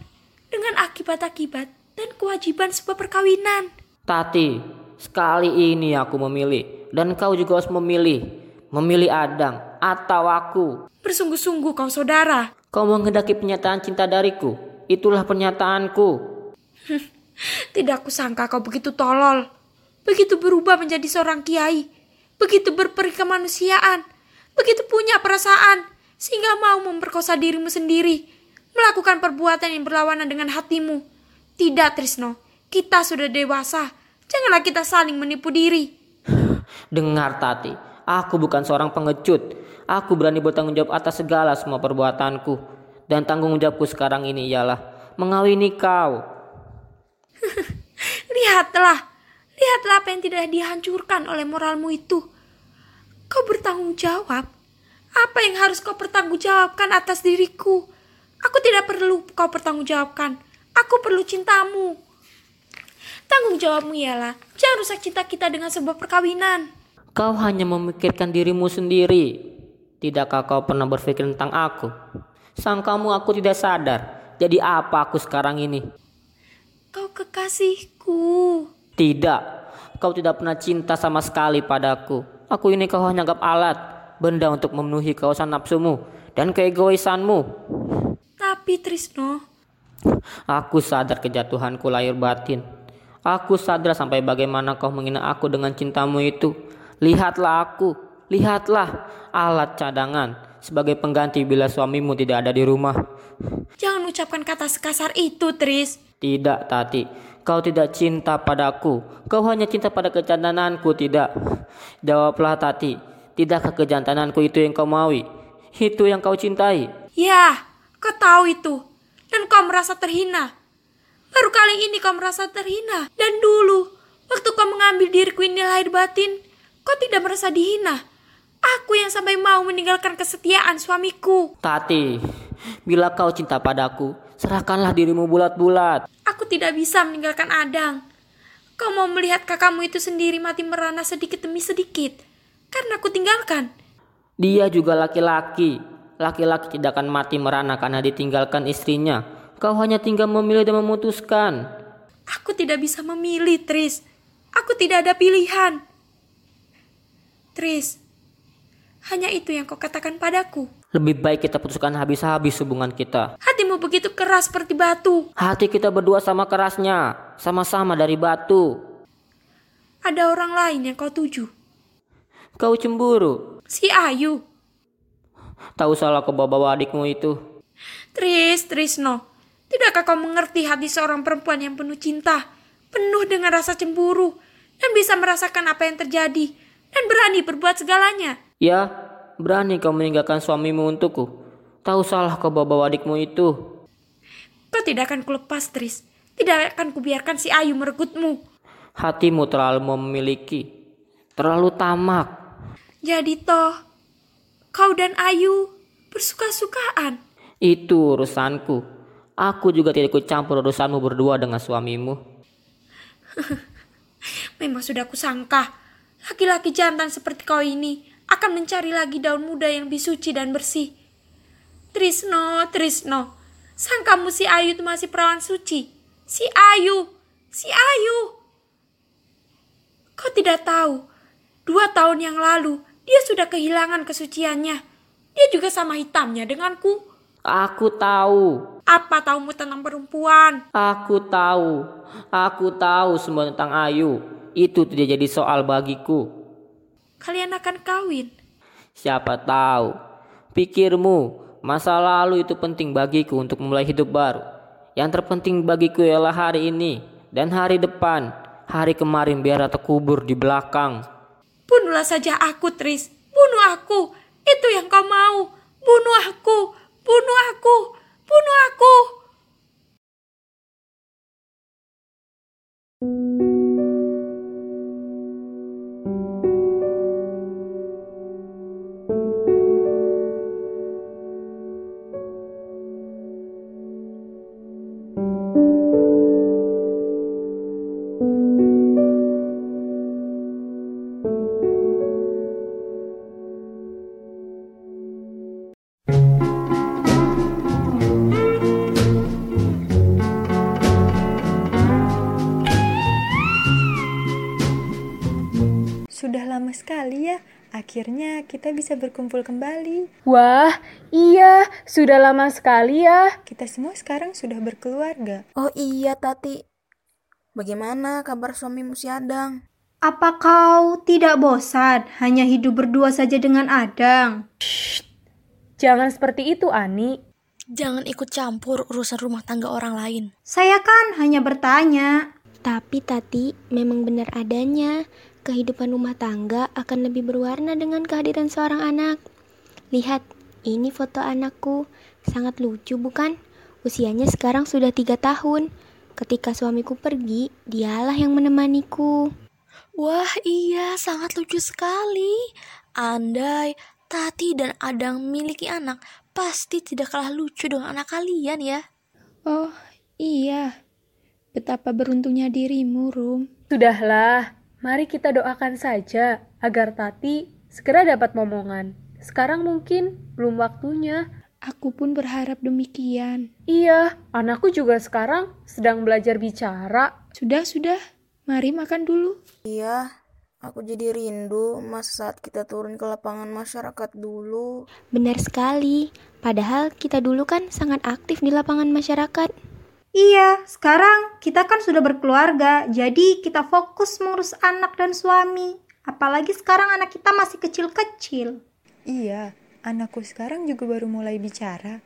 dengan akibat-akibat dan kewajiban sebuah perkawinan. Tati, sekali ini aku memilih dan kau juga harus memilih. Memilih Adang atau aku. Bersungguh-sungguh kau saudara. Kau menghendaki pernyataan cinta dariku. Itulah pernyataanku. Tidak aku sangka kau begitu tolol. Begitu berubah menjadi seorang kiai. Begitu berperi kemanusiaan. begitu punya perasaan, sehingga mau memperkosa dirimu sendiri, melakukan perbuatan yang berlawanan dengan hatimu. Tidak, Trisno, kita sudah dewasa. Janganlah kita saling menipu diri. Dengar Tati, aku bukan seorang pengecut. Aku berani bertanggung jawab atas segala semua perbuatanku. Dan tanggung jawabku sekarang ini ialah mengawini kau. Lihatlah, lihatlah apa yang tidak dihancurkan oleh moralmu itu. Kau bertanggung jawab. Apa yang harus kau pertanggungjawabkan atas diriku? Aku tidak perlu kau pertanggungjawabkan. Aku perlu cintamu. Tanggung jawabmu ialah jangan rusak cinta kita dengan sebuah perkawinan. Kau hanya memikirkan dirimu sendiri. Tidakkah kau pernah berpikir tentang aku? Sangkamu aku tidak sadar. Jadi apa aku sekarang ini? Kau kekasihku. Tidak. Kau tidak pernah cinta sama sekali padaku. Aku ini kau hanya anggap alat, benda untuk memenuhi kehausan nafsumu dan keegoisanmu. Tapi Trisno, Aku sadar kejatuhanku lahir batin. Aku sadar sampai bagaimana kau menghina aku dengan cintamu itu. Lihatlah aku, lihatlah alat cadangan sebagai pengganti bila suamimu tidak ada di rumah. jangan ucapkan kata sekasar itu, Tris. Tidak, Tati. Kau tidak cinta padaku. Kau hanya cinta pada kejantananku, tidak. Jawablah, Tati. Tidakkah kejantananku itu yang kau maui? Itu yang kau cintai? Ya, kau tahu itu. Dan kau merasa terhina. Baru kali ini kau merasa terhina. Dan dulu, waktu kau mengambil diriku ini lahir batin, kau tidak merasa dihina. Aku yang sampai mau meninggalkan kesetiaan suamiku. Tati, bila kau cinta padaku, serahkanlah dirimu bulat-bulat. Aku tidak bisa meninggalkan Adang. Kau mau melihat kakakmu itu sendiri mati merana sedikit demi sedikit. Karena aku tinggalkan. Dia juga laki-laki. Laki-laki tidak akan mati merana karena ditinggalkan istrinya. Kau hanya tinggal memilih dan memutuskan. Aku tidak bisa memilih, Tris. Aku tidak ada pilihan. Tris, hanya itu yang kau katakan padaku. Lebih baik kita putuskan habis-habis hubungan kita. Hatimu begitu keras seperti batu. Hati kita berdua sama kerasnya, sama-sama dari batu. Ada orang lain yang kau tuju. Kau cemburu. Si Ayu. Tahu salah kau bawa adikmu itu. Tris, Trisno. Tidakkah kau mengerti hati seorang perempuan yang penuh cinta, penuh dengan rasa cemburu, dan bisa merasakan apa yang terjadi, dan berani berbuat segalanya? Ya, berani kau meninggalkan suamimu untukku. Tahu salah kau bawa adikmu itu. Kau tidak akan kulepas, Tris. Tidak akan kubiarkan si Ayu merebutmu. Hatimu terlalu memiliki, terlalu tamak. Jadi toh, kau dan Ayu bersuka-sukaan. Itu urusanku. Aku juga tidak ikut campur urusanmu berdua dengan suamimu. Memang sudah kusangka, laki-laki jantan seperti kau ini akan mencari lagi daun muda yang lebih suci dan bersih. Trisno, Trisno, sangkamu si Ayu itu masih perawan suci. Si Ayu, si Ayu. Kau tidak tahu, dua tahun yang lalu dia sudah kehilangan kesuciannya. Dia juga sama hitamnya denganku. Aku tahu, Apa taumu tentang perempuan? aku tahu, aku tahu semua tentang Ayu. Itu tidak jadi soal bagiku. Kalian akan kawin. Siapa tahu, pikirmu masa lalu itu penting bagiku untuk memulai hidup baru. Yang terpenting bagiku ialah hari ini dan hari depan. Hari kemarin biar terkubur di belakang. Bunuhlah saja aku, Tris. Bunuh aku. Itu yang kau mau. Bunuh aku. Bunuh aku. Bunuh aku. Sudah bisa berkumpul kembali. Wah, iya, sudah lama sekali ya. Kita semua sekarang sudah berkeluarga. Oh iya Tati, bagaimana kabar suamimu si Adang? Apa kau tidak bosan hanya hidup berdua saja dengan Adang? Jangan seperti itu, Ani. Jangan ikut campur urusan rumah tangga orang lain. Saya kan hanya bertanya. Tapi Tati, memang benar adanya. Kehidupan rumah tangga akan lebih berwarna dengan kehadiran seorang anak. Lihat, ini foto anakku. Sangat lucu bukan? Usianya sekarang sudah tiga tahun. Ketika suamiku pergi, dialah yang menemaniku. Wah iya, sangat lucu sekali. Andai Tati dan Adang memiliki anak, pasti tidak kalah lucu dengan anak kalian ya. Oh iya, betapa beruntungnya dirimu, Rum. Sudahlah, mari kita doakan saja agar Tati segera dapat momongan. Sekarang mungkin belum waktunya. Aku pun berharap demikian. Iya, anakku juga sekarang sedang belajar bicara. Sudah, sudah. Mari makan dulu. Iya, aku jadi rindu masa saat kita turun ke lapangan masyarakat dulu. Benar sekali. Padahal kita dulu kan sangat aktif di lapangan masyarakat. Iya, sekarang kita kan sudah berkeluarga, jadi kita fokus mengurus anak dan suami. Apalagi sekarang anak kita masih kecil-kecil. Iya, anakku sekarang juga baru mulai bicara.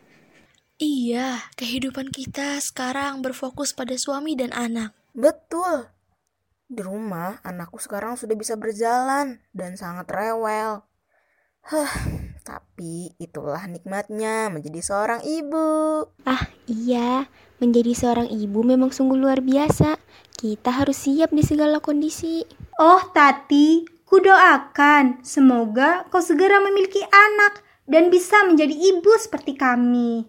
Iya, kehidupan kita sekarang berfokus pada suami dan anak. Betul. Di rumah, anakku sekarang sudah bisa berjalan dan sangat rewel. Huh, tapi itulah nikmatnya menjadi seorang ibu. Ah, iya. Menjadi seorang ibu memang sungguh luar biasa. Kita harus siap di segala kondisi. Oh, Tati, kudoakan semoga kau segera memiliki anak dan bisa menjadi ibu seperti kami.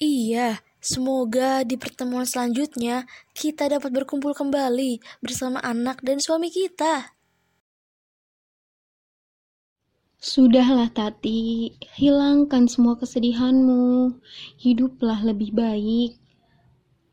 Iya, semoga di pertemuan selanjutnya kita dapat berkumpul kembali bersama anak dan suami kita. Sudahlah Tati, hilangkan semua kesedihanmu. Hiduplah lebih baik.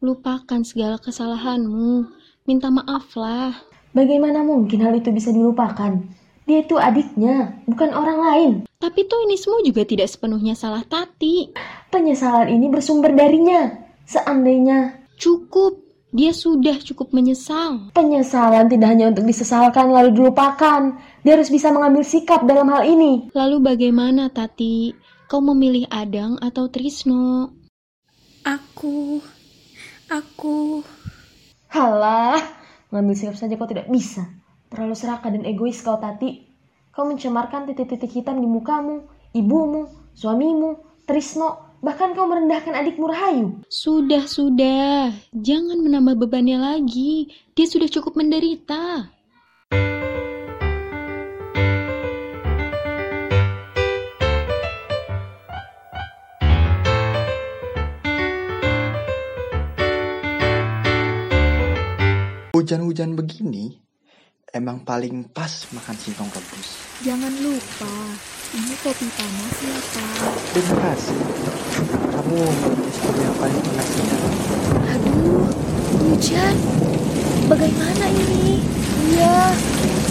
Lupakan segala kesalahanmu. Minta maaflah. Bagaimana mungkin hal itu bisa dilupakan? Dia itu adiknya, bukan orang lain. Tapi toh ini semua juga tidak sepenuhnya salah Tati. Penyesalan ini bersumber darinya. Seandainya cukup, dia sudah cukup menyesal. Penyesalan tidak hanya untuk disesalkan lalu dilupakan. Dia harus bisa mengambil sikap dalam hal ini. Lalu bagaimana Tati? Kau memilih Adang atau Trisno? Aku, aku. Halah, mengambil sikap saja kau tidak bisa. Terlalu serakah dan egois kau Tati. Kau mencemarkan titik-titik hitam di mukamu, ibumu, suamimu, Trisno, bahkan kau merendahkan adikmu Rahayu. Sudah, sudah. Jangan menambah bebannya lagi. Dia sudah cukup menderita. Hujan-hujan begini emang paling pas makan singkong rebus. Jangan lupa, ini kopi panas ya Pak. Terima kasih. Kamu istri yang paling pengertian. Aduh, hujan. Bagaimana ini? Iya,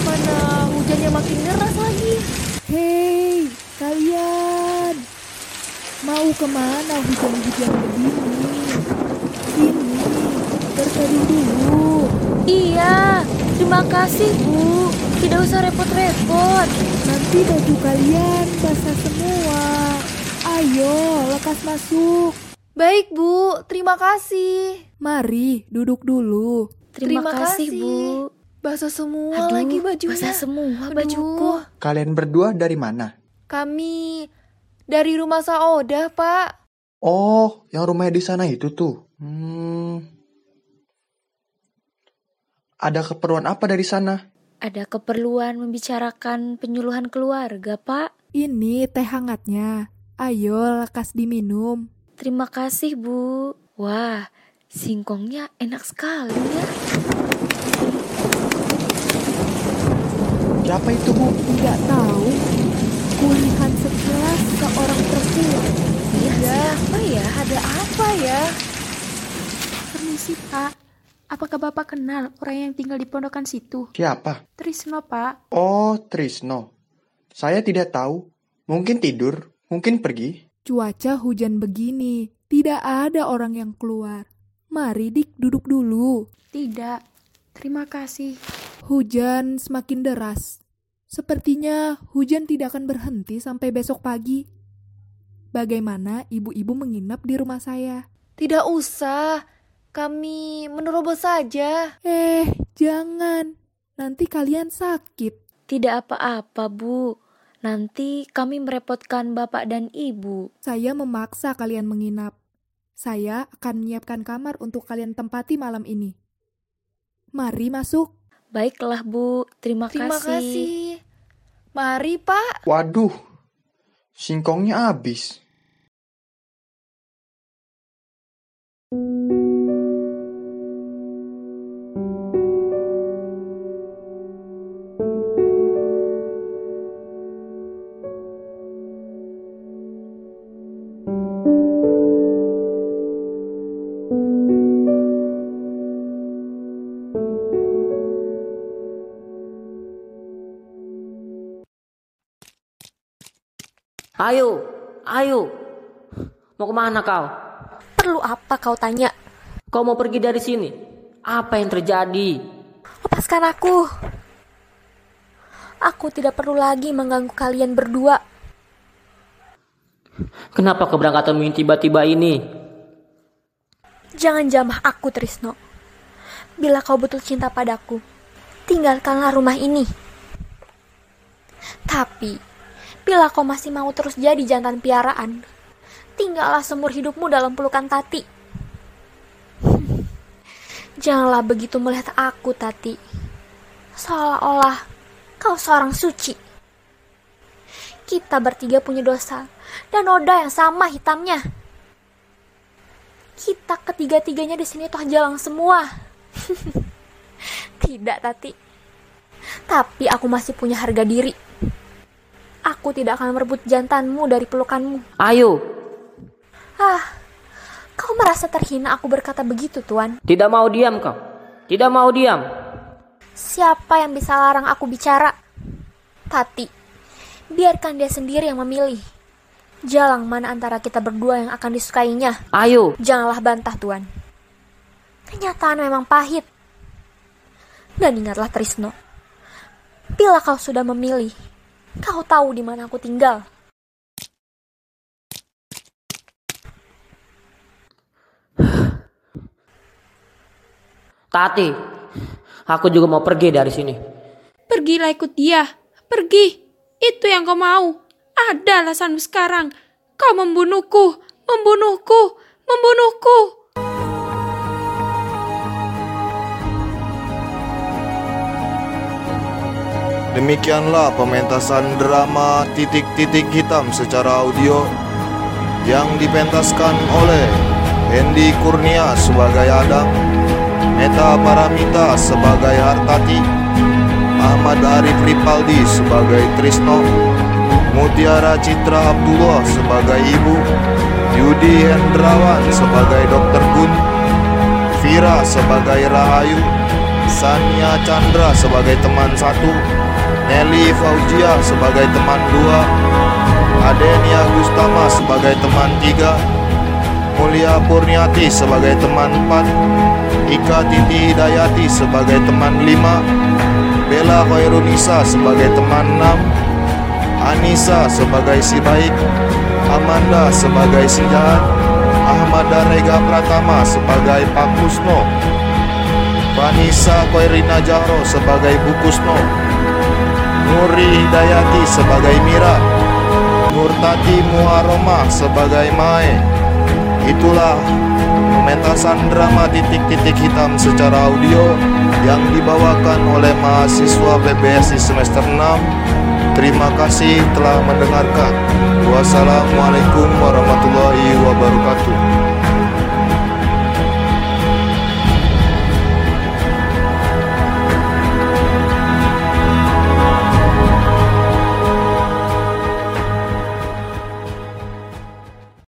mana hujannya makin deras lagi. Hei, kalian. Mau ke mana hujan-hujan begini? Sini, berteduh dulu. Iya, terima kasih Bu. Tidak usah repot-repot. Nanti baju kalian basah semua. Ayo, lekas masuk. Baik Bu, terima kasih. Mari, duduk dulu. Terima, terima kasih Bu. Basah semua Aduh, lagi bajunya. Basah semua bajuku. Kalian berdua dari mana? Kami dari rumah Saoda, Pak. Oh, yang rumahnya di sana itu tuh. Hmm. Ada keperluan apa dari sana? Ada keperluan membicarakan penyuluhan keluarga, Pak. Ini teh hangatnya. Ayo, lekas diminum. Terima kasih, Bu. Wah, singkongnya enak sekali ya. Siapa itu, Bu? Tidak tahu. Kulihat sekilas seorang perempuan. Iya, siapa ya? Ada apa ya? Permisi, Pak. Apakah Bapak kenal orang yang tinggal di pondokan situ? Siapa? Trisno, Pak. Oh, Trisno. Saya tidak tahu. Mungkin tidur, mungkin pergi. Cuaca hujan begini, tidak ada orang yang keluar. Mari Dik duduk dulu. Tidak, terima kasih. Hujan semakin deras. Sepertinya hujan tidak akan berhenti sampai besok pagi. Bagaimana ibu-ibu menginap di rumah saya? Tidak usah. Kami menerobos saja. Eh, jangan. Nanti kalian sakit. Tidak apa-apa, Bu. Nanti kami merepotkan bapak dan ibu. Saya memaksa kalian menginap. Saya akan menyiapkan kamar untuk kalian tempati malam ini. Mari masuk. Baiklah, Bu. Terima, Terima kasih. kasih. Mari, Pak. Waduh, singkongnya habis. Ayo, ayo. Mau ke mana kau? Perlu apa kau tanya? Kau mau pergi dari sini? Apa yang terjadi? Lepaskan aku. Aku tidak perlu lagi mengganggu kalian berdua. Kenapa keberangkatanmu yang tiba-tiba ini? Jangan jamah aku, Trisno. Bila kau betul cinta padaku, tinggalkanlah rumah ini. Tapi, bila kau masih mau terus jadi jantan piaraan, tinggallah seumur hidupmu dalam pelukan Tati. Janganlah begitu melihat aku, Tati. Seolah-olah kau seorang suci. Kita bertiga punya dosa dan noda yang sama hitamnya. Kita ketiga-tiganya di sini toh jalan semua. tidak, Tati. Tapi aku masih punya harga diri. Aku tidak akan merebut jantanmu dari pelukanmu. Ayo. Ah, kau merasa terhina aku berkata begitu, Tuan? Tidak mau diam kau. Tidak mau diam. Siapa yang bisa larang aku bicara? Tati, biarkan dia sendiri yang memilih. Jalan mana antara kita berdua yang akan disukainya. Ayo. Janganlah bantah, Tuan. Kenyataan memang pahit. Dan ingatlah Trisno. Bila kau sudah memilih, kau tahu di mana aku tinggal. Tati, aku juga mau pergi dari sini. Pergilah ikut dia. Pergi. Itu yang kau mau. Ada alasanmu sekarang. Kau membunuhku. Membunuhku. Membunuhku. Demikianlah pementasan drama titik-titik hitam secara audio yang dipentaskan oleh Hendy Kurnia sebagai Adang, Meta Paramita sebagai Hartati, Ahmad Arif Ripaldi sebagai Trisno, Mutiara Citra Abdullah sebagai Ibu, Yudi Hendrawan sebagai Dr. Gun, Vira sebagai Rahayu, Sania Chandra sebagai teman satu, Nelly Fauzia sebagai teman dua, Adenia Gustama sebagai teman tiga, Mulia Purniati sebagai teman empat, Ika Titi Hidayati sebagai teman lima, Bella Khairunisa sebagai teman enam, Anissa sebagai si baik, Amanda sebagai si jahat, Ahmad Rega Pratama sebagai Pak Kusno, Vanessa Koirina Jahro sebagai Bu Kusno, Nuri Hidayati sebagai Mira, Nurtati Muharomah sebagai Mae. Itulah pementasan drama titik-titik hitam secara audio yang dibawakan oleh mahasiswa PBSI semester 6. Terima kasih telah mendengarkan. Wassalamualaikum warahmatullahi wabarakatuh.